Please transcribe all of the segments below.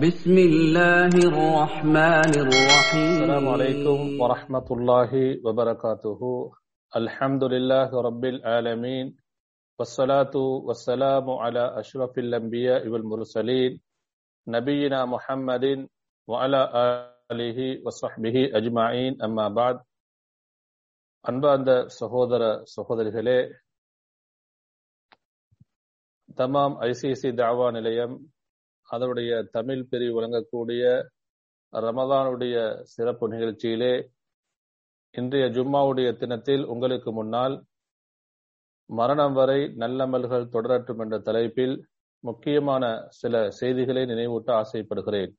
بسم الله الرحمن الرحيم السلام عليكم ورحمة الله وبركاته الحمد لله رب العالمين والصلاة والسلام على أشرف الأنبياء والمرسلين نبينا محمد وعلى آله وصحبه أجمعين أما بعد அன்பார்ந்த சகோதர சகோதரிகளே தமாம் ஐசிசி தாவா நிலையம் அதனுடைய தமிழ் பிரிவு வழங்கக்கூடிய ரமதானுடைய சிறப்பு நிகழ்ச்சியிலே இன்றைய ஜும்மாவுடைய தினத்தில் உங்களுக்கு முன்னால் மரணம் வரை நல்லமல்கள் தொடரட்டும் என்ற தலைப்பில் முக்கியமான சில செய்திகளை நினைவூட்ட ஆசைப்படுகிறேன்.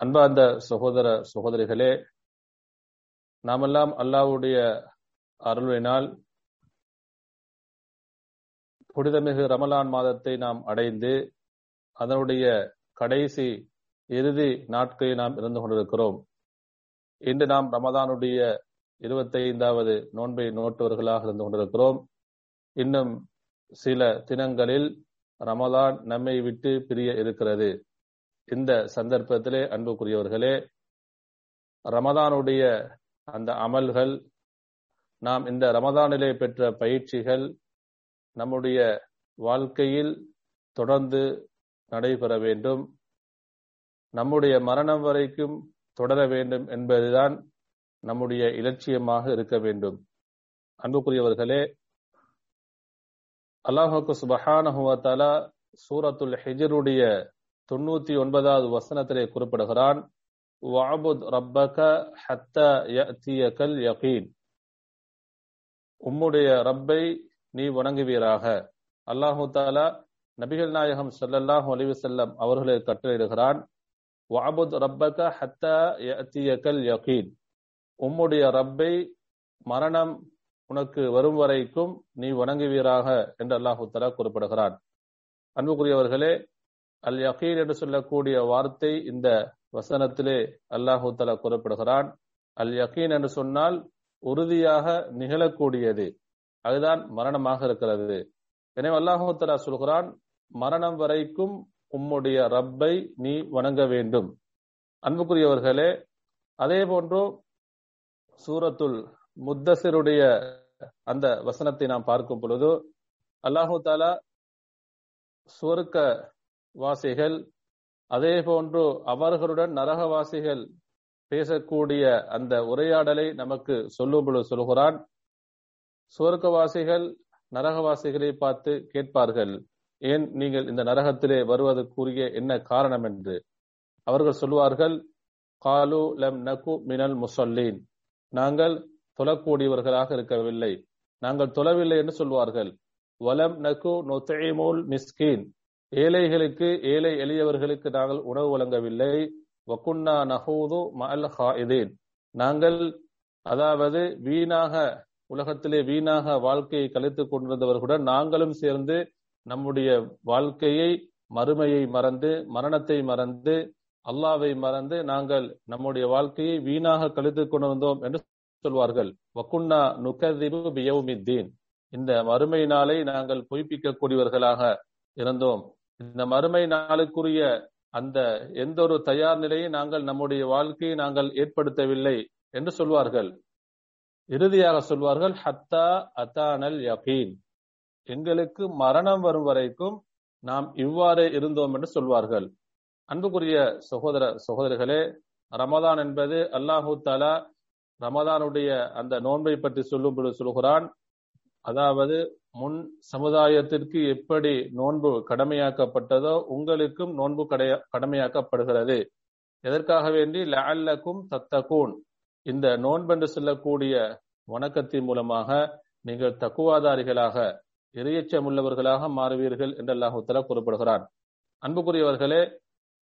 அன்பார்ந்த சகோதர சகோதரிகளே நாமெல்லாம் அல்லாவுடைய அருளினால் புனிதமிகு ரமலான் மாதத்தை நாம் அடைந்து அதனுடைய கடைசி இறுதி நாட்களில் நாம் இருந்து கொண்டிருக்கிறோம். இன்று நாம் ரமதானுடைய இருபத்தைந்தாவது நோன்பை நோட்டுவர்களாக இருந்து கொண்டிருக்கிறோம். இன்னும் சில தினங்களில் ரமதான் நம்மை விட்டு பிரிய இருக்கிறது. இந்த சந்தர்ப்பத்திலே அன்புக்குரியவர்களே ரமதானுடைய அந்த அமல்கள் நாம் இந்த ரமதானிலே பெற்ற பயிற்சிகள் நம்முடைய வாழ்க்கையில் தொடர்ந்து நடைபெற வேண்டும். நம்முடைய மரணம் வரைக்கும் தொடர வேண்டும் என்பதுதான் நம்முடைய இலட்சியமாக இருக்க வேண்டும். அன்புக்குரியவர்களே அல்லாஹுக்கு சுபஹானஹுவத்தாலா சூரத்துல் ஹிஜருடைய தொண்ணூத்தி ஒன்பதாவது வசனத்திலே குறிப்பிடுகிறான் வாபுத் ரப்பக ஹத்த யஅதியகல் யகீன். உம்முடைய ரப்பை நீ வணங்குவீராக. அல்லாஹு தாலா நபிகள் நாயகம் சல்லல்லாஹ் ஒலிவு வஸல்லம் அவர்களை கட்டளையிடுகிறான். வாபுத் ரப்பக ஹத்த யத்தியக்கல் யகீன். உம்முடைய ரப்பை மரணம் உனக்கு வரும் வரைக்கும் நீ வணங்குவீராக என்று அல்லாஹு தலா குறிப்பிடுகிறான். அன்புக்குரியவர்களே அல் யகீன் என்று சொல்லக்கூடிய வார்த்தை இந்த வசனத்திலே அல்லாஹு தலா குறிப்பிடுகிறான். அல் யகீன் என்று சொன்னால் உறுதியாக நிகழக்கூடியது. அதுதான் மரணமாக இருக்கிறது. எனவே அல்லாஹு தலா சொல்கிறான் மரணம் வரைக்கும் உம்முடைய ரப்பை நீ வணங்க வேண்டும். அன்புக்குரியவர்களே அதே போன்று சூரத்துல் முத்தசருடைய அந்த வசனத்தை நாம் பார்க்கும் பொழுது அல்லாஹு தாலா சுவர்க்க வாசிகள் அதே போன்று அவர்களுடன் நரகவாசிகள் பேசக்கூடிய அந்த உரையாடலை நமக்கு சொல்லும் பொழுது சொல்கிறான். சுவர்க்கவாசிகள் நரகவாசிகளை பார்த்து கேட்பார்கள். ஏன் நீங்கள் இந்த நரகத்திலே வருவதற்குரிய என்ன காரணம் என்று? அவர்கள் சொல்வார்கள் காலு லம் நகு மினல் முசல்லீன். நாங்கள் தொழக்கூடியவர்களாக இருக்கவில்லை. நாங்கள் தொழவில்லை என்று சொல்வார்கள். வலம் நகு நொத்தைமூல் மிஸ்கீன். ஏழைகளுக்கு ஏழை எளியவர்களுக்கு நாங்கள் உணவு வழங்கவில்லை. வக்குன்னா நஹூது மல் ஹாயிதீன். நாங்கள் அதாவது வீணாக உலகத்திலே வீணாக வாழ்க்கையை கழித்துக் கொண்டிருந்தவர்களுடன் நாங்களும் சேர்ந்து நம்முடைய வாழ்க்கையை மறுமையை மறந்து மரணத்தை மறந்து அல்லாவை மறந்து நாங்கள் நம்முடைய வாழ்க்கையை வீணாக கழித்து கொண்டு வந்தோம் என்று சொல்வார்கள். வக்குன்னா நுகதிபு பியவுமித்தீன் இந்த மறுமை நாளை நாங்கள் பொய்ப்பிக்கக்கூடியவர்களாக இருந்தோம். இந்த மறுமை நாளுக்குரிய அந்த எந்த ஒரு தயார் நிலையை நாங்கள் நம்முடைய வாழ்க்கையை நாங்கள் ஏற்படுத்தவில்லை என்று சொல்வார்கள். இறுதியாக சொல்வார்கள் ஹத்தா அத்தானல் யகீன். எங்களுக்கு மரணம் வரும் வரைக்கும் நாம் இவ்வாறு இருந்தோம் என்று சொல்வார்கள். அன்புக்குரிய சகோதர சகோதரிகளே ரமதான் என்பது அல்லாஹூ தாலா ரமதானுடைய அந்த நோன்பை பற்றி சொல்லும் பொழுது சொல்கிறான் அதாவது முன் சமுதாயத்திற்கு எப்படி நோன்பு கடமையாக்கப்பட்டதோ உங்களுக்கும் நோன்பு கடமையாக்கப்படுகிறது. எதற்காக வேண்டி? லஅல்லக்கும் தத்தகூன். இந்த நோன்பென்று சொல்லக்கூடிய வணக்கத்தின் மூலமாக நீங்கள் தக்குவாதாரிகளாக இறையச்சம் உள்ளவர்களாக மாறுவீர்கள் என்று அல்லாஹூத்தாலா கூறப்படுகிறான். அன்புக்குரியவர்களே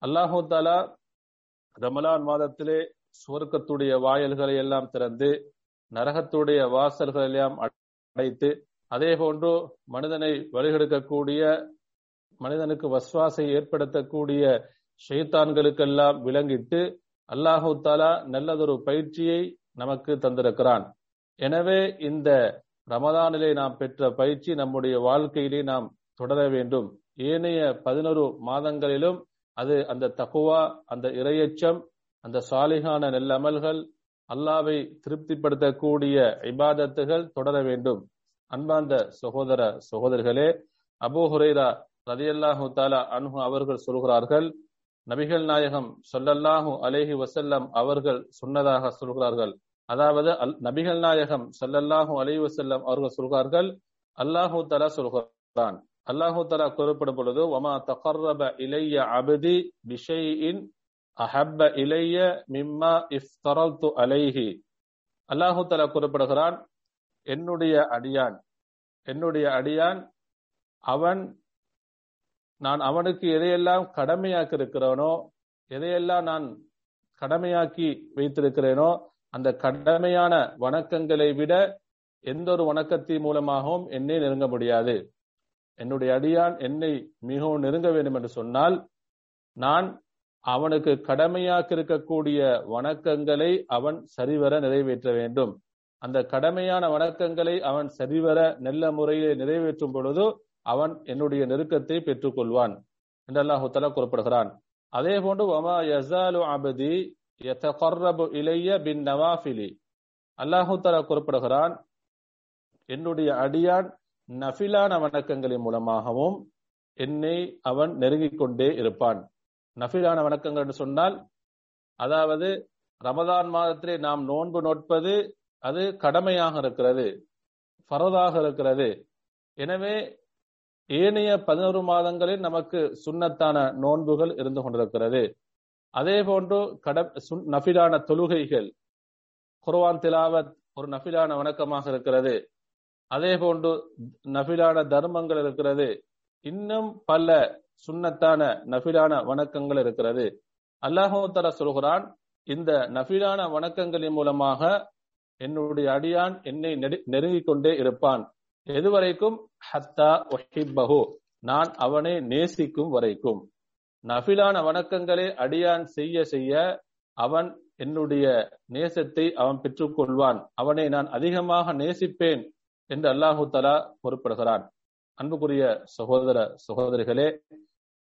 அல்லாஹு தாலா ரமலான் மாதத்திலே சுவர்க்கத்துடைய வாயல்களை எல்லாம் திறந்து நரகத்துடைய வாசல்கள் எல்லாம் அடைத்து அதே போன்று மனிதனை வழிகெடுக்கக்கூடிய மனிதனுக்கு வஸ்வாசை ஏற்படுத்தக்கூடிய ஷெய்தான்களுக்கெல்லாம் விளங்கிட்டு அல்லாஹு தாலா நல்லதொரு பயிற்சியை நமக்கு தந்திருக்கிறான். எனவே இந்த ரமதானிலே நாம் பெற்ற பயிற்சி நம்முடைய வாழ்க்கையிலே நாம் தொடர வேண்டும். ஏனைய பதினொரு மாதங்களிலும் அது அந்த தகுவா அந்த இரையச்சம் அந்த சாலிகான நெல்லமல்கள் அல்லாவை திருப்திப்படுத்தக்கூடிய இபாதத்துகள் தொடர வேண்டும். அன்பார்ந்த சகோதர சகோதரர்களே அபூ ஹுரைரா ரதியல்லாஹு தாலா அன்ஹு அவர்கள் சொல்கிறார்கள் நபிகள் நாயகம் சொல்லல்லாஹு அலேஹி வசல்லம் அவர்கள் சொன்னதாக சொல்கிறார்கள் அதாவது அல் நபிகள் நாயகம் சல்லல்லாஹூ அலைவு செல்லம் அவர்கள் சொல்கிறார்கள் அல்லாஹு தலா சொல்கிறான். அல்லாஹு தலா கூறப்படும் பொழுது ஒமா தகர்ரப இலைய அபதி பிஷைஇன் அஹப்ப இலைய மிம்மா இஃப்தரல்து அலைஹி. அல்லாஹு தலா குறிப்பிடுகிறான் என்னுடைய அடியான் என்னுடைய அடியான் அவன் நான் அவனுக்கு எதையெல்லாம் கடமையாக்கி இருக்கிறானோ எதையெல்லாம் நான் கடமையாக்கி வைத்திருக்கிறேனோ அந்த கடமையான வணக்கங்களை விட எந்த ஒரு வணக்கத்தின் மூலமாகவும் என்னை நெருங்க முடியாது. என்னுடைய அடியான் என்னை மிகவும் நெருங்க வேண்டும் என்று சொன்னால் நான் அவனுக்கு கடமையாக இருக்கக்கூடிய வணக்கங்களை அவன் சரிவர நிறைவேற்ற வேண்டும். அந்த கடமையான வணக்கங்களை அவன் சரிவர நல்ல முறையில் நிறைவேற்றும் பொழுது அவன் என்னுடைய நெருக்கத்தை பெற்றுக்கொள்வான். என்று அல்லாஹு தலா குறிப்பிடுகிறான். அதே போன்று ஒமா யசாலு பின் நவாஃபிலி அல்லாஹு தலா குறிப்பிடுகிறான் என்னுடைய அடியான் நஃபிலான வணக்கங்களின் மூலமாகவும் என்னை அவன் நெருங்கிக் கொண்டே இருப்பான். நஃபிலான வணக்கங்கள் என்று சொன்னால் அதாவது ரமதான் மாதத்திலே நாம் நோன்பு நோட்பது அது கடமையாக இருக்கிறது ஃபரதாக இருக்கிறது. எனவே ஏனைய பதினோரு மாதங்களில் நமக்கு சுண்ணத்தான நோன்புகள் இருந்து கொண்டிருக்கிறது. அதே போன்று கட நஃபிலான தொழுகைகள். குர்வான் திலாவத் ஒரு நஃபிலான வணக்கமாக இருக்கிறது. அதே போன்று நஃபிலான தர்மங்கள் இருக்கிறது. இன்னும் பல சுண்ணத்தான நஃபிலான வணக்கங்கள் இருக்கிறது. அல்லாஹோ சொல்கிறான் இந்த நஃபிலான வணக்கங்களின் மூலமாக என்னுடைய அடியான் என்னை நெருங்கிக் கொண்டே இருப்பான். எதுவரைக்கும் ஹத்தா ஒஹிப்பஹு நான் அவனை நேசிக்கும் வரைக்கும். நஃபிலான வணக்கங்களை அடியான் செய்ய செய்ய அவன் என்னுடைய நேசத்தை அவன் பெற்றுக்கொள்வான். அவனை நான் அதிகமாக நேசிப்பேன் என்று அல்லாஹு தலா பொறுப்படுகிறான் அன்புக்குரிய சகோதர சகோதரிகளே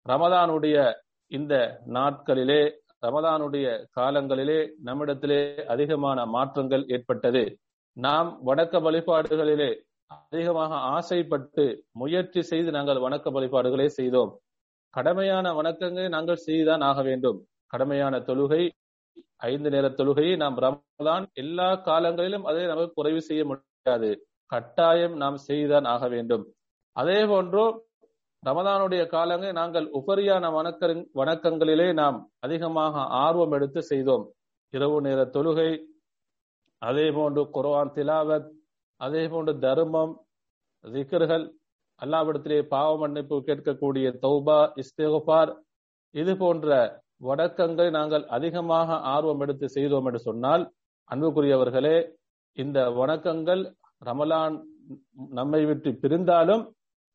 ரமதானுடைய இந்த நாட்களிலே ரமதானுடைய காலங்களிலே நம்மிடத்திலே அதிகமான மாற்றங்கள் ஏற்பட்டது. நாம் வணக்க வழிபாடுகளிலே அதிகமாக ஆசைப்பட்டு முயற்சி செய்து நாங்கள் வணக்க வழிபாடுகளை செய்தோம். கடமையான வணக்கங்களை நாங்கள் செய்துதான் ஆக வேண்டும். கடமையான தொழுகை ஐந்து நேர தொழுகையை நாம் ரமதான் எல்லா காலங்களிலும் அதை நமக்கு குறைவு செய்ய முடியாது. கட்டாயம் நாம் செய்துதான் ஆக வேண்டும். அதே போன்று ரமதானுடைய காலங்களில் நாங்கள் உபரியான வணக்க வணக்கங்களிலே நாம் அதிகமாக ஆர்வம் எடுத்து செய்தோம். இரவு நேர தொழுகை அதே போன்று குரவான் திலாவத் அதே போன்று தர்மம் திக்கர்கள் அல்லாவிடத்திலே பாவ மன்னிப்பு கேட்கக்கூடிய தௌபா இஸ்தேகுபார் இது போன்ற வணக்கங்களை நாங்கள் அதிகமாக ஆர்வம் எடுத்து செய்தோம் என்று சொன்னால் அன்புக்குரியவர்களே இந்த வணக்கங்கள் ரமலான் நம்மை விட்டு பிரிந்தாலும்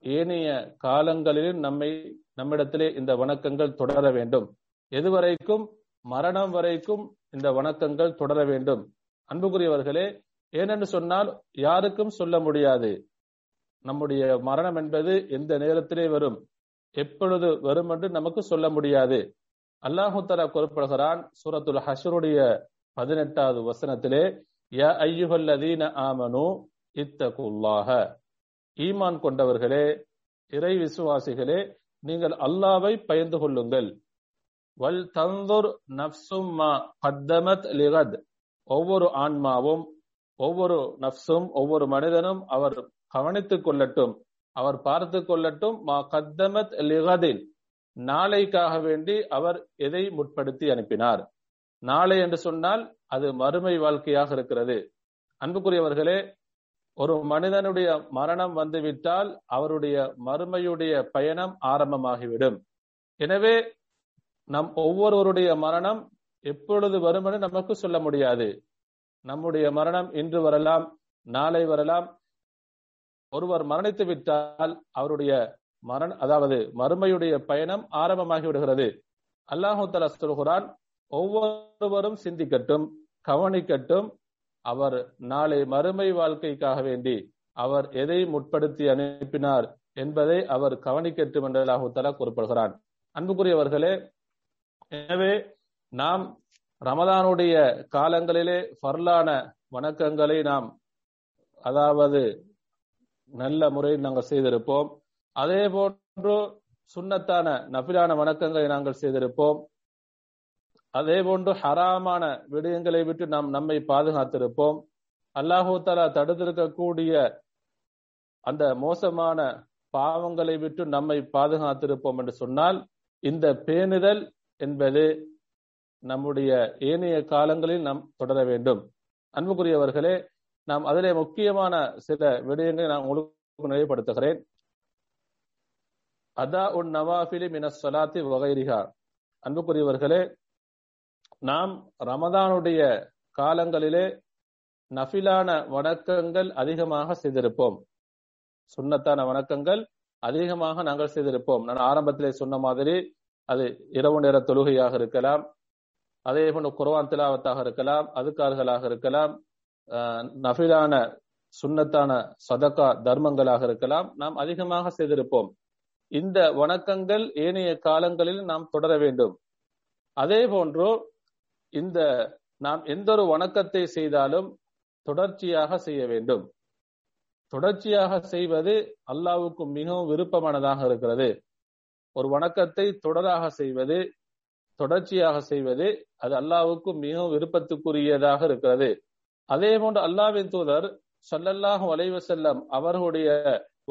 ஏனைய காலங்களிலும் நம்மை நம்மிடத்திலே இந்த வணக்கங்கள் தொடர வேண்டும். எதுவரைக்கும் மரணம் வரைக்கும் இந்த வணக்கங்கள் தொடர வேண்டும். அன்புக்குரியவர்களே ஏனென்று சொன்னால் யாருக்கும் சொல்ல முடியாது. நம்முடைய மரணம் என்பது எந்த நேரத்திலே வரும்? எப்பொழுது வரும் என்று நமக்கு சொல்ல முடியாது. அல்லாஹு தலா குறிப்பிடுகிறான் சூரத்துல் ஹஷருடைய பதினெட்டாவது வசனத்திலே ய ஐயுகல்லதீன ஆமனு இத்தகுல்லாக ஈமான் கொண்டவர்களே இறை விசுவாசிகளே நீங்கள் அல்லாவை பயந்து கொள்ளுங்கள். வல் தந்தூர் நப்சும் மா லிகத். ஒவ்வொரு ஆன்மாவும் ஒவ்வொரு நப்சும் ஒவ்வொரு மனிதனும் அவர் கவனித்துக் கொள்ளட்டும். அவர் பார்த்து கொள்ளட்டும். மா கத்தமத் நாளைக்காக வேண்டி அவர் எதை முற்படுத்தி அனுப்பினார்? நாளை என்று சொன்னால் அது மறுமை வாழ்க்கையாக இருக்கிறது. அன்புக்குரியவர்களே ஒரு மனிதனுடைய மரணம் வந்துவிட்டால் அவருடைய மறுமையுடைய பயணம் ஆரம்பமாகிவிடும். எனவே நம் ஒவ்வொருவருடைய மரணம் எப்பொழுது வரும் என்று நமக்கு சொல்ல முடியாது. நம்முடைய மரணம் இன்று வரலாம் நாளை வரலாம் ஒருவர் மரணித்து விட்டால் அவருடைய மரண அதாவது மறுமையுடைய பயணம் ஆரம்பமாகி விடுகிறது. அல்லாஹு தலா சொல்கிறான் ஒவ்வொருவரும் சிந்திக்கட்டும் கவனிக்கட்டும் அவர் நாளை மறுமை வாழ்க்கைக்காக வேண்டி அவர் எதை முற்படுத்தி அனுப்பினார் என்பதை அவர் கவனிக்கட்டும் என்று அல்லாஹு தலா குறிப்பிடுகிறான். அன்புக்குரியவர்களே எனவே நாம் ரமதானுடைய காலங்களிலே ஃபர்லான வணக்கங்களை நாம் அதாவது நல்ல முறையில் நாங்கள் செய்திருப்போம். அதே போன்று சுண்ணத்தான நபிலான வணக்கங்களை நாங்கள் செய்திருப்போம். அதே போன்று ஹராமான விடயங்களை விட்டு நாம் நம்மை பாதுகாத்திருப்போம். அல்லாஹூ தலா தடுத்திருக்கக்கூடிய அந்த மோசமான பாவங்களை விட்டு நம்மை பாதுகாத்திருப்போம் என்று சொன்னால் இந்த பேணுதல் என்பது நம்முடைய ஏனைய காலங்களில் நாம் தொடர வேண்டும். அன்புக்குரியவர்களே நாம் அதிலே முக்கியமான சில விடயங்களை நான் உங்களுக்கு நினைவுபடுத்துகிறேன் அதா உன் நவாஃபிலி மின சொலாத்தி வகைரிகா அன்புக்குரியவர்களே நாம் ரமதானுடைய காலங்களிலே நஃபிலான வணக்கங்கள் அதிகமாக செய்திருப்போம். சுண்ணத்தான வணக்கங்கள் அதிகமாக நாங்கள் செய்திருப்போம். நான் ஆரம்பத்திலே சொன்ன மாதிரி அது இரவு நேர தொழுகையாக இருக்கலாம் அதே போன்று குர்வான் திலாவத்தாக இருக்கலாம் அதுக்கார்களாக இருக்கலாம் நஃபிலான சுண்ணத்தான சதக்கா தர்மங்களாக இருக்கலாம் நாம் அதிகமாக செய்திருப்போம். இந்த வணக்கங்கள் ஏனைய காலங்களில் நாம் தொடர வேண்டும். அதே போன்று இந்த நாம் எந்த ஒரு வணக்கத்தை செய்தாலும் தொடர்ச்சியாக செய்ய வேண்டும். தொடர்ச்சியாக செய்வது அல்லாவுக்கு மிகவும் விருப்பமானதாக இருக்கிறது. ஒரு வணக்கத்தை தொடராக செய்வது தொடர்ச்சியாக செய்வது அது அல்லாவுக்கு மிகவும் விருப்பத்துக்குரியதாக இருக்கிறது. அதே போன்று அல்லாவின் தூதர் சல்லல்லாஹு வலைவ செல்லம் அவர்களுடைய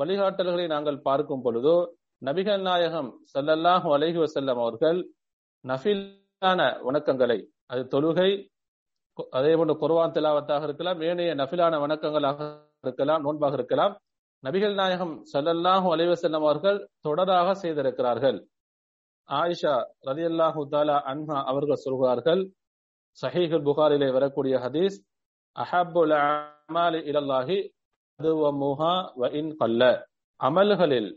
வழிகாட்டல்களை நாங்கள் பார்க்கும் பொழுதோ நபிகள் நாயகம் சல்லல்லாஹு அலைஹி வசல்லம் அவர்கள் நஃபிலான வணக்கங்களை அது தொழுகை அதே போன்று குர்வான் திலாவத்தாக இருக்கலாம் ஏனைய நஃபிலான வணக்கங்களாக இருக்கலாம் நோன்பாக இருக்கலாம் நபிகள் நாயகம் சல்லல்லாஹு அலைவசல்லம் அவர்கள் தொடராக செய்திருக்கிறார்கள். ஆயிஷா ரதி அல்லாஹு தாலா அன்ஹா அவர்கள் சொல்கிறார்கள் சஹீஹுல் புகாரிலே வரக்கூடிய ஹதீஸ் அஹபுல் அமாலி இலல்லாஹி அதுவமுஹா வ இன் கல்ல அமல்களில்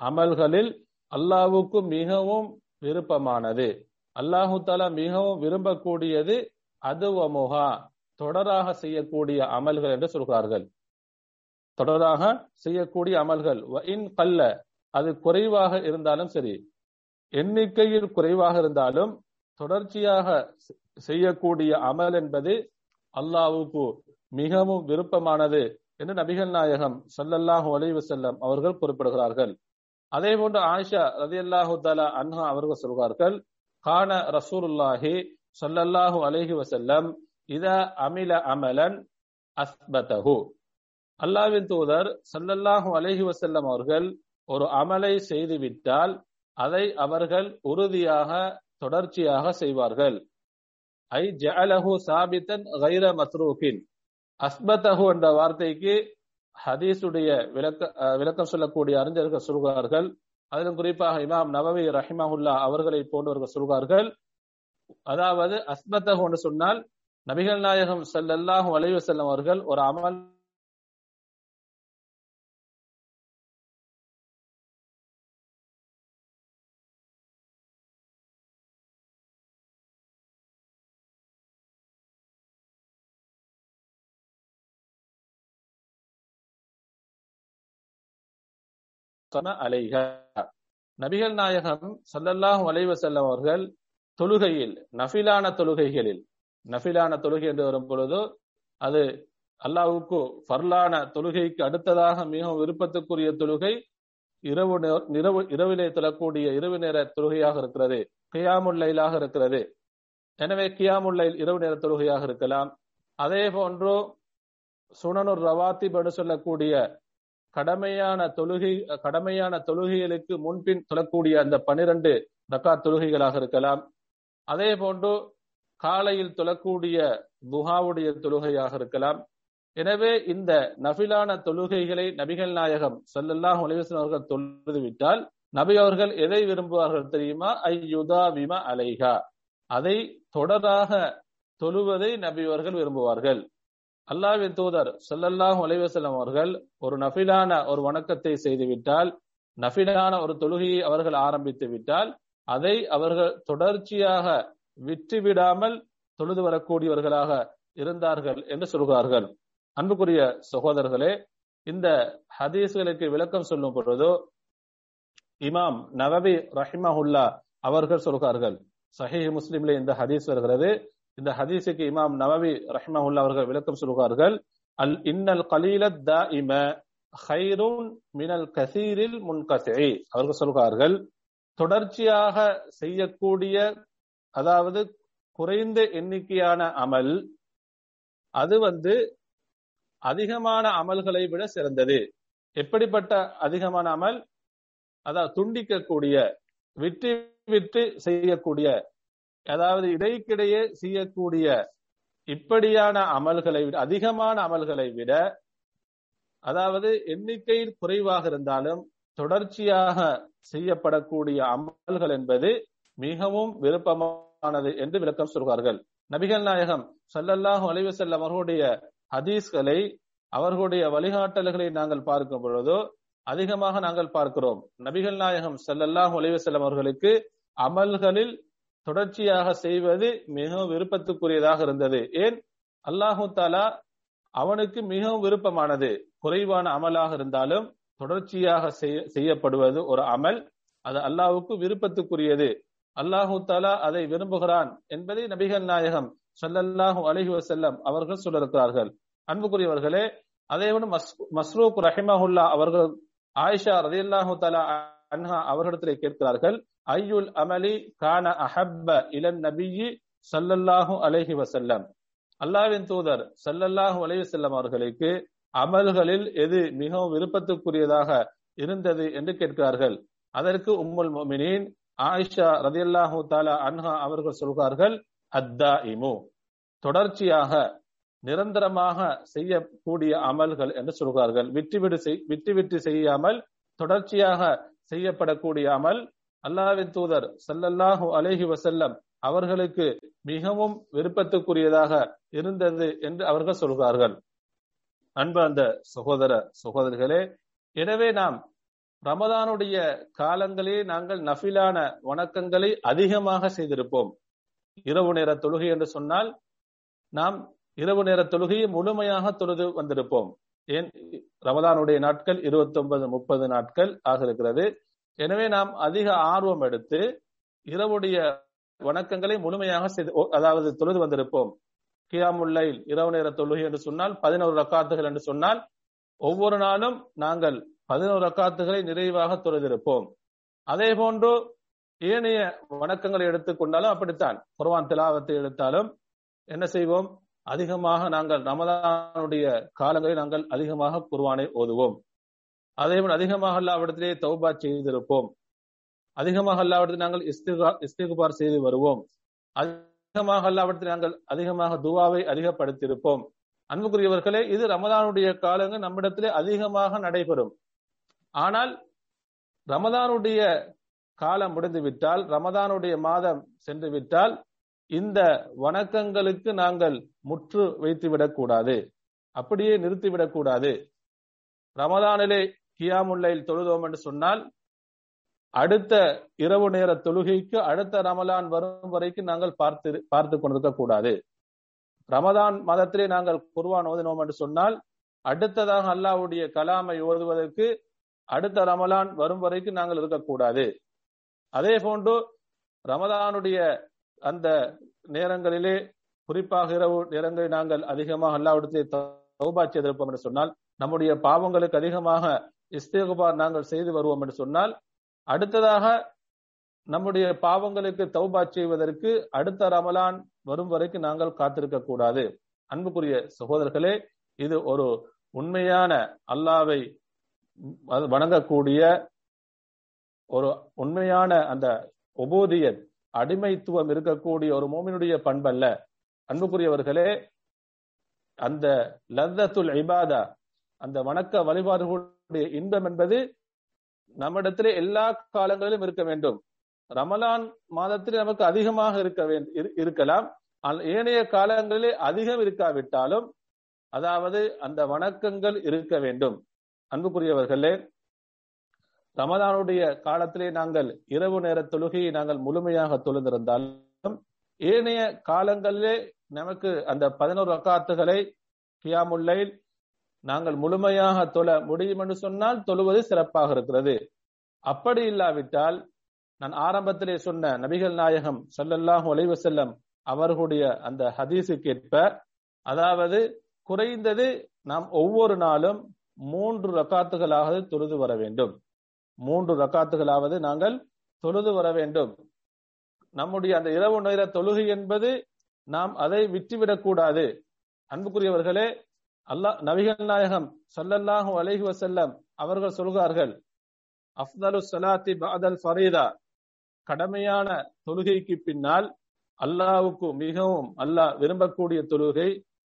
அமல்களில் அல்லாவுக்கு மிகவும் விருப்பமானது. அல்லாஹு தாலா மிகவும் விரும்பக்கூடியது அதுவமுகா தொடராக செய்யக்கூடிய அமல்கள் என்று சொல்கிறார்கள். தொடராக செய்யக்கூடிய அமல்கள் இன் கல்ல அது குறைவாக இருந்தாலும் சரி எண்ணிக்கையில் குறைவாக இருந்தாலும் தொடர்ச்சியாக செய்யக்கூடிய அமல் என்பது அல்லாவுக்கு மிகவும் விருப்பமானது என்று நபிகள் நாயகம் சல்லல்லாஹு அலைவு செல்லம் அவர்கள் குறிப்பிடுகிறார்கள். அதே போன்று ஆயிஷா ரதி அல்லாஹு தாலா அன்ஹா அவர்கள் சொல்கிறார்கள் கான ரசூலுல்லாஹி சொல்லல்லாஹு அலைஹி வசல்லம் இத அமில அமலன் அஸ்பதஹு. அல்லாவின் தூதர் சல்லல்லாஹு அலைஹி வசல்லம் அவர்கள் ஒரு அமலை செய்துவிட்டால் அதை அவர்கள் உறுதியாக தொடர்ச்சியாக செய்வார்கள். ஐ ஜஅலஹு சாபித்தன் கைர மத்ரூகின் அஸ்பதஹு என்ற வார்த்தைக்கு ஹதீஸுடைய விளக்க விளக்கம் சொல்லக்கூடிய அறிஞர்கள் சொல்கிறார்கள் அதிலும் குறிப்பாக இமாம் நவவி ரஹிமஹுல்லா அவர்களை போன்றவர்கள் சொல்கிறார்கள் அதாவது அஸ்மத்தஹு என்று சொன்னால் நபிகள் நாயகம் சல்லல்லாஹு அலைஹி செல்லும் அவர்கள் ஒரு அமல் அலைக. நபிகள் நாயகம் சல்லல்லாஹும் அலைவ செல்லம் அவர்கள் தொழுகையில் நஃபிலான தொழுகைகளில் நஃபிலான தொழுகை என்று வரும் பொழுது அது அல்லாவுக்கு ஃபர்லான தொழுகைக்கு அடுத்ததாக மிகவும் விருப்பத்துக்குரிய தொழுகை இரவு இரவு இரவிலே தொழக்கூடிய இரவு நேர தொழுகையாக இருக்கிறது கியாமுல்லைலாக இருக்கிறது. எனவே கியாமுல்லைல் இரவு நேர தொழுகையாக இருக்கலாம். அதே போன்று சுனனுர் ரவாத்திப் என்று சொல்லக்கூடிய கடமையான தொழுகை கடமையான தொழுகைகளுக்கு முன்பின் தொழக்கூடிய அந்த பனிரெண்டு ரக்கா தொழுகைகளாக இருக்கலாம். அதே போன்று காலையில் தொழக்கூடிய துஹாவுடைய தொழுகையாக இருக்கலாம். எனவே இந்த நபிலான தொழுகைகளை நபிகள் நாயகம் சல்லல்லாஹ் அலிவசன் அவர்கள் தொழுது விட்டால் நபி அவர்கள் எதை விரும்புவார்கள் தெரியுமா? ஐயுதா விம அலைகா அதை தொடராக தொழுவதை நபி அவர்கள் விரும்புவார்கள். அல்லாவின் தூதர் சல்லல்லாஹ் அலைவசலம் அவர்கள் ஒரு நஃபிலான ஒரு வணக்கத்தை செய்துவிட்டால் நஃபிலான ஒரு தொழுகையை அவர்கள் ஆரம்பித்து விட்டால் அதை அவர்கள் தொடர்ச்சியாக விட்டு விடாமல் தொழுது வரக்கூடியவர்களாக இருந்தார்கள் என்று சொல்கிறார்கள். அன்புக்குரிய சகோதரர்களே இந்த ஹதீஸ்களுக்கு விளக்கம் சொல்லும் பொழுதோ இமாம் நவவி ரஹிமஹுல்லா அவர்கள் சொல்கிறார்கள் சஹி முஸ்லிம்ல இந்த ஹதீஸ் வருகிறது இந்த ஹதீஸுக்கு இமாம் நவவி ரஹ்மஹுல்லா அவர்கள் விளக்கம் சொல்கிறார்கள் அல் இன்னல் கலீலத் தாஇம ஹைரூன் மினல் கசீரில் முன்கசி அவர்கள் சொல்கிறார்கள் தொடர்ச்சியாக செய்யக்கூடிய அதாவது குறைந்த எண்ணிக்கையான அமல் அது வந்து அதிகமான அமல்களை விட சிறந்தது. எப்படிப்பட்ட அதிகமான அமல்? அதாவது துண்டிக்கக்கூடிய விட்டு விட்டு செய்யக்கூடிய அதாவது இடைக்கிடையே செய்யக்கூடிய இப்படியான அமல்களை விட அதிகமான அமல்களை விட அதாவது எண்ணிக்கையில் குறைவாக இருந்தாலும் தொடர்ச்சியாக செய்யப்படக்கூடிய அமல்கள் என்பது மிகவும் விருப்பமானது என்று விளக்கம் சொல்வார்கள் நபிகள் நாயகம் சல்லல்லாஹு அலைவசல்லம் அவர்களுடைய ஹதீஸ்களை அவர்களுடைய வழிகாட்டல்களை நாங்கள் பார்க்கும் பொழுதோ அதிகமாக நாங்கள் பார்க்கிறோம். நபிகள் நாயகம் சல்லல்லாஹு செல்லும் அவர்களுக்கு அமல்களில் தொடர்ச்சியாக செய்வது மிகவும் விருப்பத்துக்குரியதாக இருந்தது. ஏன்? அல்லாஹு தாலா அவனுக்கு மிகவும் விருப்பமானது. குறைவான அமலாக இருந்தாலும் தொடர்ச்சியாக செய்யப்படுவது ஒரு அமல். அது அல்லாஹுக்கு விருப்பத்துக்குரியது. அல்லாஹு தாலா அதை விரும்புகிறான் என்பதை நபிகள் நாயகம் சொல்லல்லாஹு அலஹி வசல்லம் அவர்கள் சொல்லிருக்கிறார்கள் அன்புக்குரியவர்களே அதே விட மஸ்ரூக் ரஹிமஹுல்லா அவர்கள் ஆயிஷா ரதியல்லாஹு தாலா அன்ஹா அவர்களிடத்திலே கேட்கிறார்கள் ஐயுல் அமலி கான அஹப்ப இளன் நபியி சல்லல்லாஹு அலஹி வசல்லம் அல்லாவின் தூதர் சல்லல்லாஹு அலஹி செல்லம் அவர்களுக்கு அமல்களில் எது மிகவும் விருப்பத்துக்குரியதாக இருந்தது என்று கேட்கிறார்கள். அதற்கு உம்முல் மொமினின் ஆயிஷா ரதியல்லாஹு தாலா அன்ஹா அவர்கள் சொல்கிறார்கள் அத்தா இமு தொடர்ச்சியாக நிரந்தரமாக செய்யக்கூடிய அமல்கள் என்று சொல்கிறார்கள். விட்டுவிடு விட்டு விட்டு செய்யாமல் தொடர்ச்சியாக செய்யப்படக்கூடிய அமல் அல்லாவின் தூதர் சல்லல்லாஹு அலேஹி வசல்லம் அவர்களுக்கு மிகவும் விருப்பத்துக்குரியதாக இருந்தது என்று அவர்கள் சொல்கிறார்கள். அன்பு அந்த சகோதர சகோதரிகளே எனவே நாம் ரமதானுடைய காலங்களே நாங்கள் நஃபிலான வணக்கங்களை அதிகமாக செய்திருப்போம். இரவு நேர தொழுகை என்று சொன்னால் நாம் இரவு நேர தொழுகையை முழுமையாக தொழுது வந்திருப்போம். ஏன்? ரமதானுடைய நாட்கள் இருபத்தி ஒன்பது முப்பது நாட்கள் ஆக இருக்கிறது. எனவே நாம் அதிக ஆர்வம் எடுத்து இரவுடைய வணக்கங்களை முழுமையாக செய்து அதாவது தொழுது வந்திருப்போம். கியாமுல்லைல் இரவு நேர தொழுகை என்று சொன்னால் பதினோரு ரக்காத்துகள் என்று சொன்னால் ஒவ்வொரு நாளும் நாங்கள் பதினோரு ரக்காத்துகளை நிறைவாக தொழுதிருப்போம். அதே போன்று ஏனைய வணக்கங்களை எடுத்துக்கொண்டாலும் அப்படித்தான். குர்வான் திலாவத்தை எடுத்தாலும் என்ன செய்வோம்? அதிகமாக நாங்கள் ரமதானுடைய காலங்களில் நாங்கள் அதிகமாக குர்வானை ஓதுவோம். அதேபோல் அதிகமாக அல்லாவிடத்திலே தௌபா செய்திருப்போம். அதிகமாக அல்லாவிடத்தில் நாங்கள் இஸ்திகுபார் செய்து வருவோம். அதிகமாக அல்லாவிடத்தில் நாங்கள் அதிகமாக துவாவை அதிகப்படுத்தியிருப்போம். அன்புக்குரியவர்களே இது ரமதானுடைய காலங்கள் நம்மிடத்திலே அதிகமாக நடைபெறும். ஆனால் ரமதானுடைய காலம் முடிந்து விட்டால் ரமதானுடைய மாதம் சென்று விட்டால் இந்த வணக்கங்களுக்கு நாங்கள் முற்று வைத்து விடக்கூடாது அப்படியே நிறுத்திவிடக் கூடாது ரமதானிலே கியாமுல்லையில் தொழுதோம் என்று சொன்னால் அடுத்த இரவு நேர தொழுகைக்கு அடுத்த ரமலான் வரும் வரைக்கும் நாங்கள் பார்த்து பார்த்து கொண்டிருக்க கூடாது. ரமதான் மாதத்திலே நாங்கள் குர்வான் ஓதினோம் என்று சொன்னால் அடுத்ததாக அல்லாவுடைய கலாமை ஓதுவதற்கு அடுத்த ரமலான் வரும் வரைக்கும் நாங்கள் இருக்கக்கூடாது அதே போன்று ரமதானுடைய அந்த நேரங்களிலே குறிப்பாக இரவு நேரங்களில் நாங்கள் அதிகமாக அல்லாவிடத்தை தௌபா செய்திருப்போம் என்று சொன்னால் நம்முடைய பாவங்களுக்கு அதிகமாக இஸ்தேகுபார் நாங்கள் செய்து வருவோம் என்று சொன்னால் அடுத்ததாக நம்முடைய பாவங்களுக்கு தௌபா செய்வதற்கு அடுத்த ரமலான் வரும் வரைக்கும் நாங்கள் காத்திருக்க கூடாது. அன்புக்குரிய சகோதரர்களே இது ஒரு உண்மையான அல்லாவை வணங்கக்கூடிய ஒரு உண்மையான அந்த ஒபோதிய அடிமைத்துவம் இருக்கக்கூடிய ஒரு மோமினுடைய பண்பல்ல. அன்புக்குரியவர்களே அந்த லத்தத்துல் ஐபாதா அந்த வணக்க வழிபாடுகளுடைய இன்பம் என்பது நம்மிடத்திலே எல்லா காலங்களிலும் இருக்க வேண்டும். ரமலான் மாதத்தில் நமக்கு அதிகமாக இருக்க வேண்டும் இருக்கலாம். ஏனைய காலங்களிலே அதிகம் இருக்காவிட்டாலும் அதாவது அந்த வணக்கங்கள் இருக்க வேண்டும். அன்புக்குரியவர்களே ரமதானுடைய காலத்திலே நாங்கள் இரவு நேர தொழுகையை நாங்கள் முழுமையாக தொழுந்திருந்தாலும் ஏனைய காலங்களிலே நமக்கு அந்த பதினோரு அக்காத்துகளை கியாமுல்லைல் நாங்கள் முழுமையாக தொழ முடியும் என்று சொன்னால் தொழுவது சிறப்பாக இருக்கிறது. அப்படி இல்லாவிட்டால் நான் ஆரம்பத்திலே சொன்ன நபிகள் நாயகம் ஸல்லல்லாஹு அலைஹி செல்லம் அவர்களுடைய அந்த ஹதீசுக்கேற்ப அதாவது குறைந்தது நாம் ஒவ்வொரு நாளும் மூன்று ரக்காத்துகளாவது தொழுது வர வேண்டும். மூன்று ரக்காத்துகளாவது நாங்கள் தொழுது வர வேண்டும். நம்முடைய அந்த இரவு நேர தொழுகை என்பது நாம் அதை விட்டுவிடக்கூடாது. அன்புக்குரியவர்களே அல்லாஹ் நபிகள் நாயகம் சல்லல்லாஹு அலைஹி வசல்லம் அவர்கள் சொல்கிறார்கள் அஃதலு சலாத்தி பாதல் ஃபரீதா. கடமையான தொழுகைக்கு பின்னால் அல்லாவுக்கு மிகவும் அல்லாஹ் விரும்பக்கூடிய தொழுகை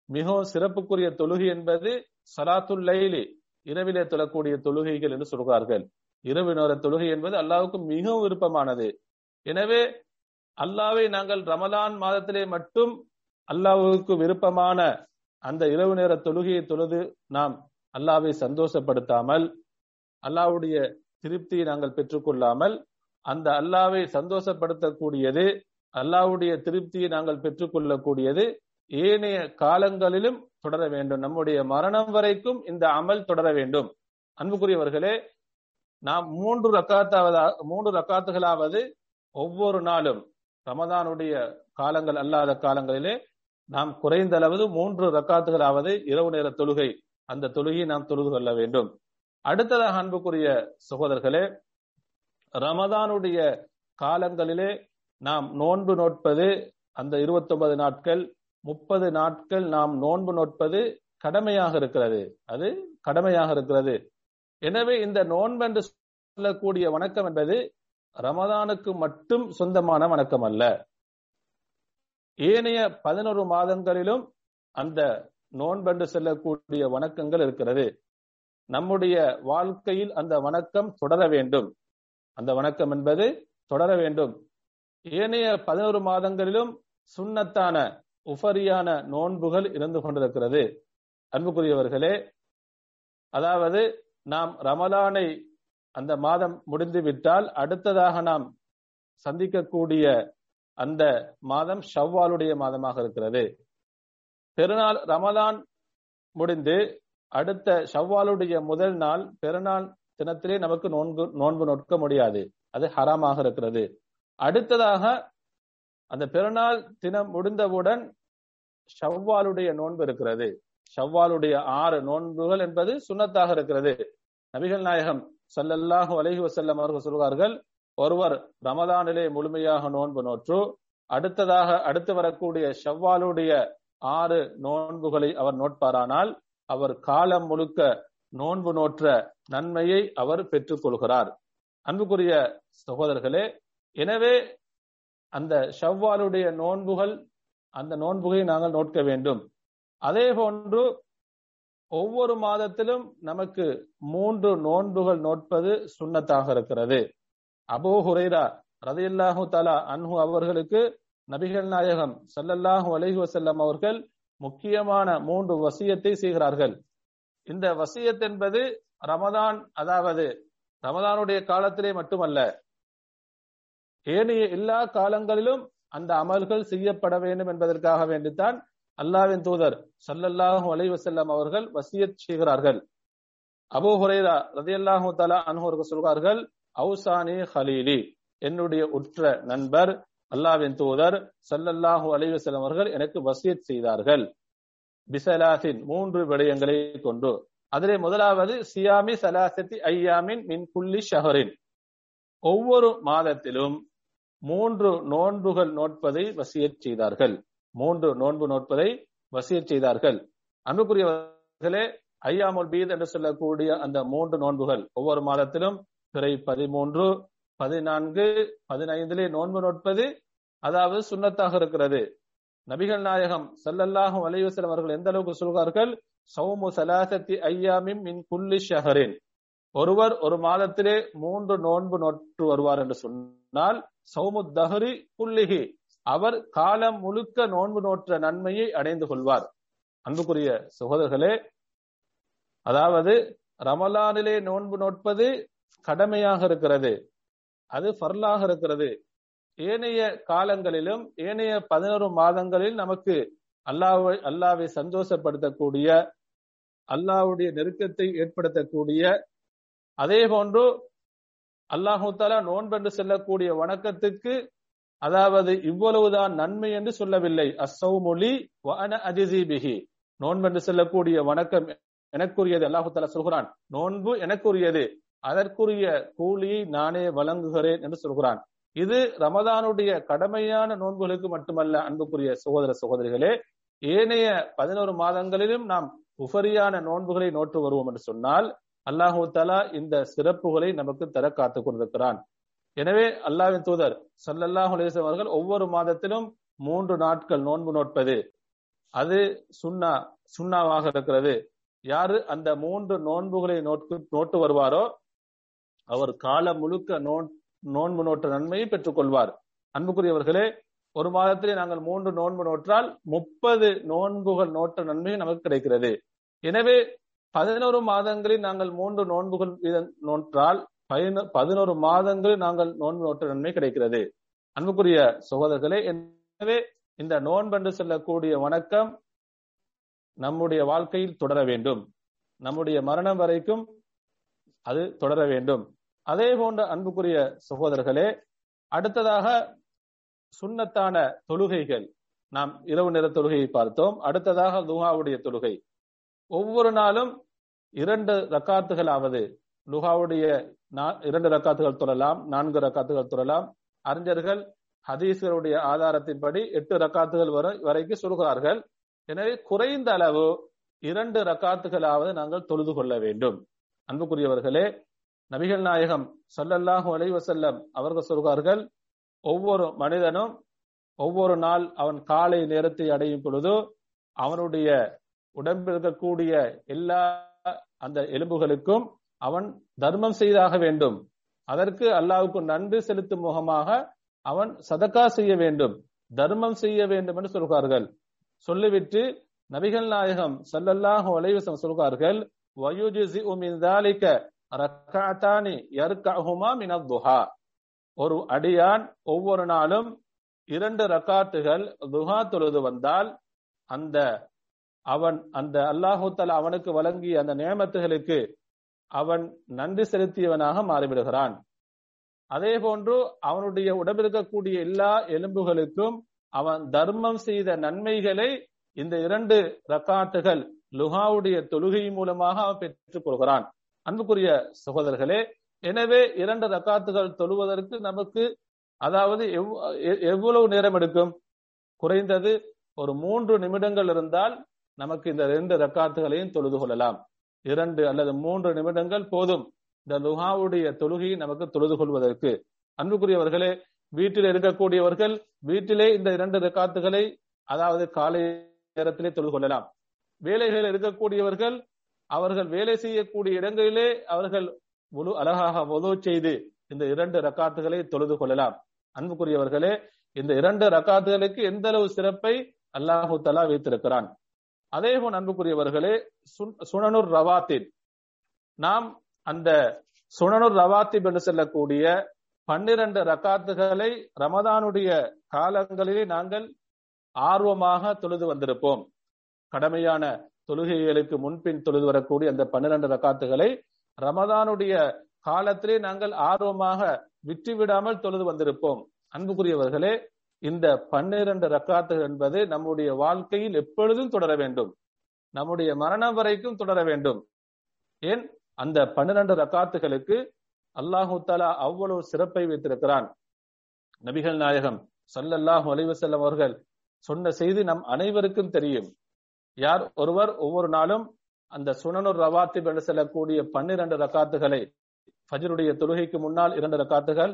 மிகவும் சிறப்புக்குரிய தொழுகை என்பது சலாத்துல் லைலி இரவிலே தொழக்கூடிய தொழுகைகள் என்று சொல்கிறார்கள். இரவு நேர தொழுகை என்பது அல்லாவுக்கு மிகவும் விருப்பமானது. எனவே அல்லாவை நாங்கள் ரமலான் மாதத்திலே மட்டும் அல்லாவுக்கு விருப்பமான அந்த இரவு நேர தொழுகையை தொழுது நாம் அல்லாவை சந்தோஷப்படுத்தாமல் அல்லாஹ்வுடைய திருப்தியை நாங்கள் பெற்றுக்கொள்ளாமல் அந்த அல்லாவை சந்தோஷப்படுத்தக்கூடியது அல்லாஹ்வுடைய திருப்தியை நாங்கள் பெற்றுக்கொள்ளக்கூடியது ஏனைய காலங்களிலும் தொடர வேண்டும். நம்முடைய மரணம் வரைக்கும் இந்த அமல் தொடர வேண்டும். அன்புக்குரியவர்களே நாம் மூன்று ரக்காத்தாவது மூன்று ரக்காத்துகளாவது ஒவ்வொரு நாளும் ரமதானுடைய காலங்கள் அல்லாத காலங்களிலே நாம் குறைந்த அளவு மூன்று ரக்காத்துகளாவது இரவு நேர தொழுகை. அந்த தொழுகையை நாம் தொழுது கொள்ள வேண்டும். அடுத்ததாக அன்புக்குரிய சகோதரர்களே ரமதானுடைய காலங்களிலே நாம் நோன்பு நோட்பது அந்த இருபத்தி ஒன்பது நாட்கள் முப்பது நாட்கள் நாம் நோன்பு நோட்பது கடமையாக இருக்கிறது. அது கடமையாக இருக்கிறது. எனவே இந்த நோன்பு என்று சொல்லக்கூடிய வணக்கம் என்பது ரமதானுக்கு மட்டும் சொந்தமான வணக்கம் அல்ல. ஏனைய பதினொரு மாதங்களிலும் அந்த நோன்பென்று செல்லக்கூடிய வணக்கங்கள் இருக்கிறது. நம்முடைய வாழ்க்கையில் அந்த வணக்கம் தொடர வேண்டும். அந்த வணக்கம் என்பது தொடர வேண்டும். ஏனைய பதினோரு மாதங்களிலும் சுண்ணத்தான உஃபரியான நோன்புகள் இருந்து கொண்டிருக்கிறது. அன்புக்குரியவர்களே அதாவது நாம் ரமலானை அந்த மாதம் முடிந்து விட்டால் அடுத்ததாக நாம் சந்திக்கக்கூடிய அந்த மாதம் ஷவ்வாலுடைய மாதமாக இருக்கிறது. பெருநாள் ரமலான் முடிந்து அடுத்த ஷவ்வாலுடைய முதல் நாள் பெருநாள் தினத்திலே நமக்கு நோன்பு நோன்பு நோட்க முடியாது. அது ஹராமாக இருக்கிறது. அடுத்ததாக அந்த பெருநாள் தினம் முடிந்தவுடன் ஷவ்வாலுடைய நோன்பு இருக்கிறது. ஷவ்வாலுடைய ஆறு நோன்புகள் என்பது சுண்ணத்தாக இருக்கிறது. நபிகள் நாயகம் சல்லல்லாஹு அலஹி வசல்லம் அவர்கள் சொல்வார்கள் ஒருவர் ரமதானிலே முழுமையாக நோன்பு நோற்று அடுத்ததாக அடுத்து வரக்கூடிய ஷவ்வாலுடைய ஆறு நோன்புகளை அவர் நோட்பாரானால் அவர் காலம் முழுக்க நோன்பு நோற்ற நன்மையை அவர் பெற்றுக் கொள்கிறார் அன்புக்குரிய சகோதரர்களே எனவே அந்த ஷவ்வாலுடைய நோன்புகள் அந்த நோன்புகளை நாங்கள் நோட்க வேண்டும். அதே போன்று ஒவ்வொரு மாதத்திலும் நமக்கு மூன்று நோன்புகள் நோட்பது சுண்ணத்தாக இருக்கிறது. அபோ ஹுரைரா ரதையல்லாஹு தலா அன்ஹு அவர்களுக்கு நபிகள் நாயகம் சல்லல்லாஹு அலஹி வசல்லம் அவர்கள் முக்கியமான மூன்று வசியத்தை செய்கிறார்கள். இந்த வசியத் என்பது ரமதான் அதாவது ரமதானுடைய காலத்திலே மட்டுமல்ல ஏனைய எல்லா காலங்களிலும் அந்த அமல்கள் செய்யப்பட வேண்டும் என்பதற்காக வேண்டித்தான் அல்லாவின் தூதர் சல்லல்லாஹு அலைவசல்லம் அவர்கள் வசியத் செய்கிறார்கள். அபு ஹுரைரா ரதியல்லாஹு தலா அனுவர்கள் சொல்வார்கள் அவுசானி ஹலீலி என்னுடைய உற்ற நண்பர் அல்லாவின் தூதர் சல்லல்லாஹு அலை அவர்கள் எனக்கு வசியத் செய்தார்கள். பிசலாசின் மூன்று விடயங்களை கொண்டு. அதிலே முதலாவது சியாமி சலாசத்தி ஐயாமின் மின் புள்ளி ஷஹரின். ஒவ்வொரு மாதத்திலும் மூன்று நோன்புகள் நோட்பதை வசியச் செய்தார்கள். மூன்று நோன்பு நோட்பதை வசியச் செய்தார்கள். அன்புக்குரியவர்களே ஐயாமுல் பீத் என்று சொல்லக்கூடிய அந்த மூன்று நோன்புகள் ஒவ்வொரு மாதத்திலும் பிறை பதிமூன்று பதினான்கு பதினைந்திலே நோன்பு நோட்பது அதாவது சுண்ணத்தாக இருக்கிறது. நபிகள் நாயகம் சல்லல்லாஹு அலைவசலம் அவர்கள் எந்த அளவுக்கு சொல்கிறார்கள்? சௌமு சலாசத்தி ஐயாமிம் மின் குல்லி ஷஹரின். ஒருவர் ஒரு மாதத்திலே மூன்று நோன்பு நோற்று வருவார் என்று சொன்னால் சௌமு தஹரி புல்லிகி அவர் காலம் முழுக்க நோன்பு நோற்ற நன்மையை அடைந்து கொள்வார். அன்புக்குரிய சகோதரர்களே அதாவது ரமலானிலே நோன்பு நோட்பது கடமையாக இருக்கிறது. அது ஃபர்லாக இருக்கிறது. ஏனைய காலங்களிலும் ஏனைய பதினோரு மாதங்களில் நமக்கு அல்லாவை அல்லாவை சந்தோஷப்படுத்தக்கூடிய அல்லாவுடைய நெருக்கத்தை ஏற்படுத்தக்கூடிய அதே போன்று அல்லாஹூத்தாலா நோன்பென்று செல்லக்கூடிய வணக்கத்துக்கு அதாவது இவ்வளவுதான் நன்மை என்று சொல்லவில்லை. அசௌமொழி வன அஜிசிபிகி நோன்பென்று செல்லக்கூடிய வணக்கம் எனக்குரியது அல்லாஹு தாலா சொல்கிறான். நோன்பு எனக்குரியது. அதற்குரிய கூலியை நானே வழங்குகிறேன் என்று சொல்கிறான். இது ரமதானுடைய கடமையான நோன்புகளுக்கு மட்டுமல்ல அன்புக்குரிய சகோதர சகோதரிகளே ஏனைய பதினோரு மாதங்களிலும் நாம் உபரியான நோன்புகளை நோற்று வருவோம் என்று சொன்னால் அல்லாஹூ தலா இந்த சிறப்புகளை நமக்கு தர காத்து கொண்டிருக்கிறான். எனவே அல்லாவின் தூதர் சல்லல்லாஹு அலிஸ்லாம் அவர்கள் ஒவ்வொரு மாதத்திலும் மூன்று நாட்கள் நோன்பு நோட்பது அது சுண்ணா சுண்ணாவாக இருக்கிறது. யாரு அந்த மூன்று நோன்புகளை நோட்டு நோட்டு வருவாரோ அவர் காலம் முழுக்க நோன் நோன்பு நோற்ற நன்மையை பெற்றுக் கொள்வார். அன்புக்குரியவர்களே ஒரு மாதத்திலே நாங்கள் மூன்று நோன்பு நோற்றால் முப்பது நோன்புகள் நோட்ட நன்மை நமக்கு கிடைக்கிறது. எனவே பதினோரு மாதங்களில் நாங்கள் மூன்று நோன்புகள் நோற்றால் பதினோரு மாதங்களில் நாங்கள் நோன்பு நோட்ட நன்மை கிடைக்கிறது. அன்புக்குரிய சகோதரர்களே எனவே இந்த நோன்பென்று செல்லக்கூடிய வணக்கம் நம்முடைய வாழ்க்கையில் தொடர வேண்டும். நம்முடைய மரணம் வரைக்கும் அது தொடர வேண்டும். அதே போன்ற அன்புக்குரிய சகோதரர்களே அடுத்ததாக சுண்ணத்தான தொழுகைகள். நாம் இரவு நேர தொழுகையை பார்த்தோம். அடுத்ததாக துஹாவுடைய தொழுகை. ஒவ்வொரு நாளும் இரண்டு ரக்காத்துகளாவது லுஹாவுடைய இரண்டு ரக்காத்துகள் தொழலாம் நான்கு ரக்காத்துகள் தொழலாம் அறிஞர்கள் ஹதீஸ்களுடைய ஆதாரத்தின்படி எட்டு ரக்காத்துகள் வரை வரைக்கும் சொல்கிறார்கள். எனவே குறைந்த அளவு இரண்டு ரக்காத்துகளாவது நாங்கள் தொழுது கொள்ள வேண்டும். அன்புக்குரியவர்களே நபிகள் நாயகம் சல்லல்லாஹு அலைவசல்லம் அவர்கள் சொல்கிறார்கள் ஒவ்வொரு மனிதனும் ஒவ்வொரு நாள் அவன் காலை நேரத்தை அடையும் பொழுது அவனுடைய உடம்பில் இருக்கக்கூடிய எல்லா அந்த எலும்புகளுக்கும் அவன் தர்மம் செய்தாக வேண்டும். அதற்கு அல்லாவுக்கு நன்றி செலுத்தும் முகமாக அவன் சதக்கா செய்ய வேண்டும். தர்மம் செய்ய வேண்டும் என்று சொல்கிறார்கள். சொல்லிவிட்டு நபிகள் நாயகம் சல்லல்லாஹு அலைவசம் சொல்கிறார்கள் ஒரு அடியான் ஒவ்வொரு நாளும் இரண்டு ரக்காத்துகள் துஹா தொழுது வந்தால் அந்த அவன் அந்த அல்லாஹூத்தல் அவனுக்கு வழங்கிய அந்த நியமத்துகளுக்கு அவன் நன்றி செலுத்தியவனாக மாறிவிடுகிறான். அதே போன்று அவனுடைய உடம்பில் இருக்கக்கூடிய எல்லா எலும்புகளுக்கும் அவன் தர்மம் செய்த நன்மைகளை இந்த இரண்டு ரக்காட்டுகள் லுஹாவுடைய தொழுகை மூலமாக அவன் பெற்றுக் கொள்கிறான். அன்புக்குரிய சகோதரர்களே எனவே இரண்டு ரக்காத்துகள் தொழுவதற்கு நமக்கு அதாவது எவ்வளவு நேரம் எடுக்கும்? குறைந்தது ஒரு மூன்று நிமிடங்கள் இருந்தால் நமக்கு இந்த ரெண்டு ரக்காத்துகளையும் தொழுது கொள்ளலாம். இரண்டு அல்லது மூன்று நிமிடங்கள் போதும் இந்த லுஹாவுடைய தொழுகையை நமக்கு தொழுது கொள்வதற்கு. அன்புக்குரியவர்களே வீட்டில் இருக்கக்கூடியவர்கள் வீட்டிலே இந்த இரண்டு ரக்காத்துகளை அதாவது காலை நேரத்திலே தொழுது கொள்ளலாம். வேலைகள் இருக்கக்கூடியவர்கள் அவர்கள் வேலை செய்யக்கூடிய இடங்களிலே அவர்கள் முழு அழகாக உதவு செய்து இந்த இரண்டு ரக்காத்துகளை தொழுது கொள்ளலாம். அன்புக்குரியவர்களே இந்த இரண்டு ரக்காத்துகளுக்கு எந்த அளவு சிறப்பை அல்லாஹு தலா வைத்திருக்கிறான்? அதே போல் அன்புக்குரியவர்களே சுனனூர் ரவாத்தின் நாம் அந்த சுனனூர் ரவாத்திப் என்று செல்லக்கூடிய பன்னிரண்டு ரக்காத்துகளை ரமதானுடைய காலங்களிலே நாங்கள் ஆர்வமாக தொழுது வந்திருப்போம். கடமையான தொழுகைகளுக்கு முன்பின் தொழுது வரக்கூடிய அந்த பன்னிரண்டு ரக்காத்துகளை ரமதானுடைய காலத்திலே நாங்கள் ஆர்வமாக விட்டுவிடாமல் தொழுது வந்திருப்போம். அன்புக்குரியவர்களே இந்த பன்னிரண்டு ரக்காத்துகள் என்பது நம்முடைய வாழ்க்கையில் எப்பொழுதும் தொடர வேண்டும். நம்முடைய மரணம் வரைக்கும் தொடர வேண்டும். ஏன்? அந்த பன்னிரண்டு ரக்காத்துகளுக்கு அல்லாஹு தாலா அவ்வளவு சிறப்பை வைத்திருக்கிறான். நபிகள் நாயகம் சல்லல்லாஹ் அலைவசல்லம் அவர்கள் சொன்ன செய்தி நம் அனைவருக்கும் தெரியும். யார் ஒருவர் ஒவ்வொரு நாளும் அந்த சுனனூர் ரவாத்திப் என்று செல்லக்கூடிய பன்னிரண்டு ரக்காத்துகளை ஃபஜருடைய தொழுகைக்கு முன்னால் இரண்டு ரக்காத்துகள்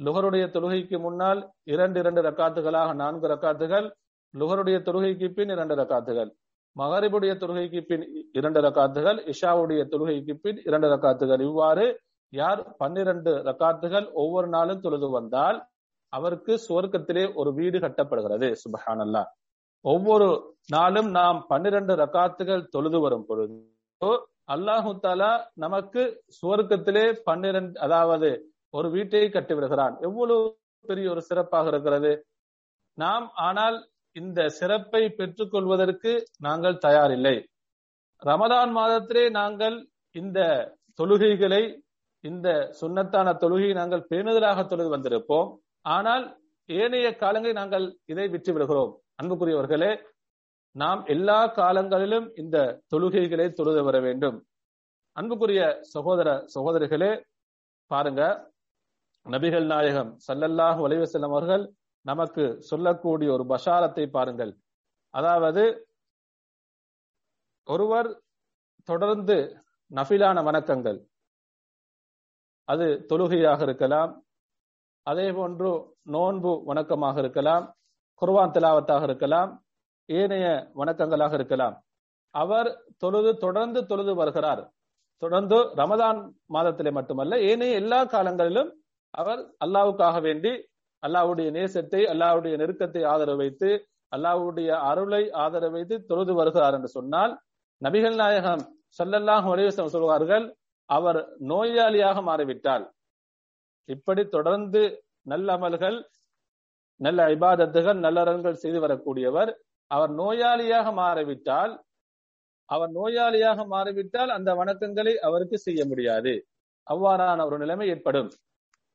லுகருடைய தொழுகைக்கு முன்னால் இரண்டு இரண்டு ரக்காத்துகளாக நான்கு ரக்காத்துகள் லுகருடைய தொழுகைக்கு பின் இரண்டு ரக்காத்துகள் மகரிபுடைய தொழுகைக்கு பின் இரண்டு ரக்காத்துகள் இஷாவுடைய தொழுகைக்கு பின் இரண்டு ரக்காத்துகள். இவ்வாறு யார் பன்னிரண்டு ரக்காத்துகள் ஒவ்வொரு நாளும் தொழுது வந்தால் அவருக்கு சுவர்க்கத்திலே ஒரு வீடு கட்டப்படுகிறது. சுபஹானல்லா ஒவ்வொரு நாளும் நாம் பன்னிரண்டு ரக்காத்துகள் தொழுது வரும் பொழுது அல்லாஹு தாலா நமக்கு சுவர்க்கத்திலே பன்னிரண்டு அதாவது ஒரு வீட்டை கட்டி விடுகிறான். எவ்வளவு பெரிய ஒரு சிறப்பாக இருக்கிறது. நாம் ஆனால் இந்த சிறப்பை பெற்றுக்கொள்வதற்கு நாங்கள் தயாரில்லை. ரமதான் மாதத்திலே நாங்கள் இந்த தொழுகைகளை இந்த சுன்னத்தான தொழுகையை நாங்கள் பேணுதலாக தொழுது வந்திருப்போம். ஆனால் ஏனைய காலங்களில் நாங்கள் இதை விட்டு விடுகிறோம் அன்புக்குரியவர்களே நாம் எல்லா காலங்களிலும் இந்த தொழுகைகளை தொழுது வர வேண்டும். அன்புக்குரிய சகோதர சகோதரிகளே பாருங்க நபிகள் நாயகம் சல்லல்லாஹ் வலைவு செல்லும் அவர்கள் நமக்கு சொல்லக்கூடிய ஒரு பஷாரத்தை பாருங்கள். அதாவது ஒருவர் தொடர்ந்து நஃபிலான வணக்கங்கள். அது தொழுகையாக இருக்கலாம். அதே போன்று நோன்பு வணக்கமாக இருக்கலாம். குர்வான் திலாவத்தாக இருக்கலாம் ஏனைய வணக்கங்களாக இருக்கலாம். அவர் தொழுது தொடர்ந்து தொழுது வருகிறார். தொடர்ந்து ரமதான் மாதத்திலே மட்டுமல்ல ஏனைய எல்லா காலங்களிலும் அவர் அல்லாவுக்காக வேண்டி அல்லாவுடைய நேசத்தை அல்லாவுடைய நெருக்கத்தை ஆதரவு வைத்து அல்லாவுடைய அருளை ஆதரவு வைத்து தொழுது வருகிறார் என்று சொன்னால் நபிகள் நாயகம் சொல்லல்லாஹ் வலிவசம் சொல்வார்கள் அவர் நோயாளியாக மாறிவிட்டால் இப்படி தொடர்ந்து நல்ல அமல்கள் நல்ல இபாதத்துகள் நல்லறங்கள் செய்து வரக்கூடியவர். அவர் நோயாளியாக மாறிவிட்டால் அவர் நோயாளியாக மாறிவிட்டால் அந்த வணக்கங்களை அவருக்கு செய்ய முடியாது. அவ்வாறான ஒரு நிலைமை ஏற்படும்.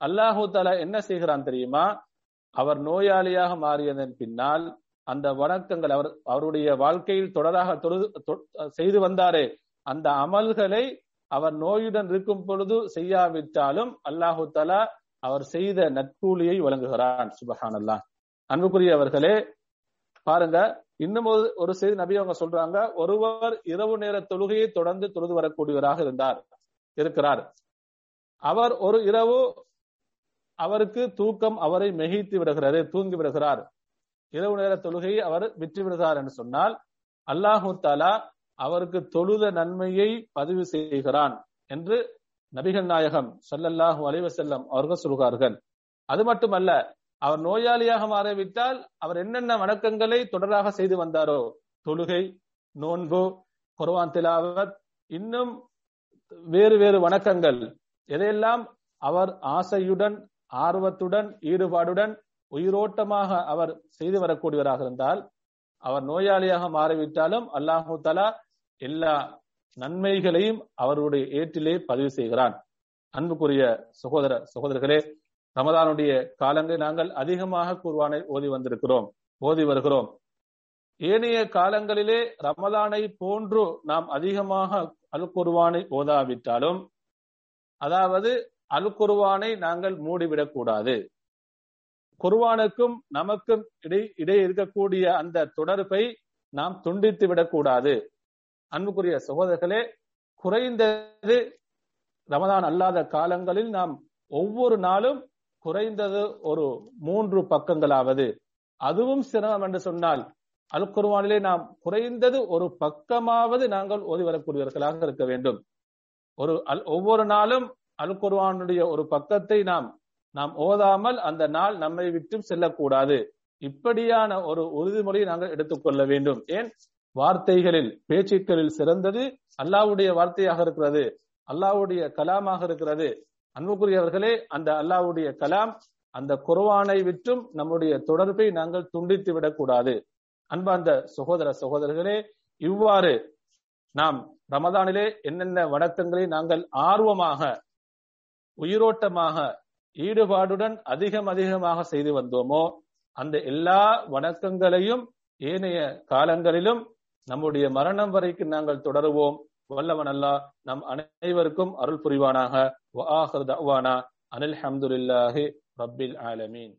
அல்லாஹூ தலா என்ன செய்கிறான் தெரியுமா? அவர் நோயாளியாக மாறியதன் பின்னால் அந்த வணக்கங்கள் அவர் அவருடைய வாழ்க்கையில் தொடராக செய்து வந்தாரே. அந்த அமல்களை அவர் நோயுடன் இருக்கும் பொழுது செய்யாவிட்டாலும் அல்லாஹு தலா அவர் செய்த நற்கூலியை வழங்குகிறான் சுபஹான் அல்லா அன்புக்குரியவர்களே பாருங்க இன்னும் ஒரு செய்தி நபி அவங்க சொல்றாங்க ஒருவர் இரவு நேர தொழுகையை தொடர்ந்து தொழுது வரக்கூடியவராக இருந்தார் இருக்கிறார். அவர் ஒரு இரவு அவருக்கு தூக்கம் அவரை மெகித்து விடுகிறது தூங்கி விடுகிறார். இரவு நேர தொழுகையை அவர் விற்று விடுகிறார் என்று சொன்னால் அல்லாஹு தாலா அவருக்கு தொழுத நன்மையை பதிவு செய்கிறான் என்று நபிகள் நாயகம் சொல்லல்லாஹு அலைவசல்லம் அவர்கள் சொல்கிறார்கள் அது மட்டுமல்ல அவர் நோயாளியாக மாறிவிட்டால் அவர் என்னென்ன வணக்கங்களை தொடராக செய்து வந்தாரோ தொழுகை நோன்பு குர்வான் திலாவத் இன்னும் வேறு வேறு வணக்கங்கள் எதையெல்லாம் அவர் ஆசையுடன் ஆர்வத்துடன் ஈடுபாடுடன் உயிரோட்டமாக அவர் செய்து வரக்கூடியவராக இருந்தால் அவர் நோயாளியாக மாறிவிட்டாலும் அல்லாஹு தலா எல்லா நன்மைகளையும் அவருடைய ஏற்றிலே பதிவு செய்கிறான். அன்புக்குரிய சகோதர சகோதரர்களே ரமதானுடைய காலங்களில் நாங்கள் அதிகமாக குர்வானை ஓதி வந்திருக்கிறோம் ஓதி வருகிறோம். ஏனைய காலங்களிலே ரமதானை போன்று நாம் அதிகமாக அல் குர்வானை ஓதாவிட்டாலும் அதாவது அல் குர்வானை நாங்கள் மூடிவிடக் கூடாது குர்வானுக்கும் நமக்கும் இடை இடையே இருக்கக்கூடிய அந்த தொடர்பை நாம் துண்டித்து விடக்கூடாது. அன்புக்குரிய சகோதரர்களே குறைந்தது ரமதான் அல்லாத காலங்களில் நாம் ஒவ்வொரு நாளும் குறைந்தது ஒரு மூன்று பக்கங்களாவது. அதுவும் சிரமம் என்று சொன்னால் அல் குர்வானிலே நாம் குறைந்தது ஒரு பக்கமாவது நாங்கள் ஓதி வரக்கூடியவர்களாக இருக்க வேண்டும். ஒரு அல் ஒவ்வொரு நாளும் அல் குர்வானுடைய ஒரு பக்கத்தை நாம் நாம் ஓதாமல் அந்த நாள் நம்மை விட்டு செல்லக்கூடாது. இப்படியான ஒரு உறுதிமொழியை நாங்கள் எடுத்துக்கொள்ள வேண்டும். ஏன்? வார்த்தைகளில் பேச்சுக்களில் சிறந்தது அல்லாவுடைய வார்த்தையாக இருக்கிறது அல்லாவுடைய கலாமாக இருக்கிறது. அன்புக்குரியவர்களே அந்த அல்லாவுடைய கலாம் அந்த குர்வானை விற்றும் நம்முடைய தொடர்பை நாங்கள் துண்டித்து விடக்கூடாது. அன்பார்ந்த சகோதர சகோதரர்களே இவ்வாறு நாம் ரமதானிலே என்னென்ன வணக்கங்களை நாங்கள் ஆர்வமாக உயிரோட்டமாக ஈடுபாடுடன் அதிகம் அதிகமாக செய்து வந்தோமோ அந்த எல்லா வணக்கங்களையும் ஏனைய காலங்களிலும் நம்முடைய மரணம் வரைக்கும் நாங்கள் தொடருவோம். வல்லவன் அல்லா நம் அனைவருக்கும் அருள் புரிவானாக. அனில் ஹம்துல்லாஹி ரப்பில் ஆலமீன்.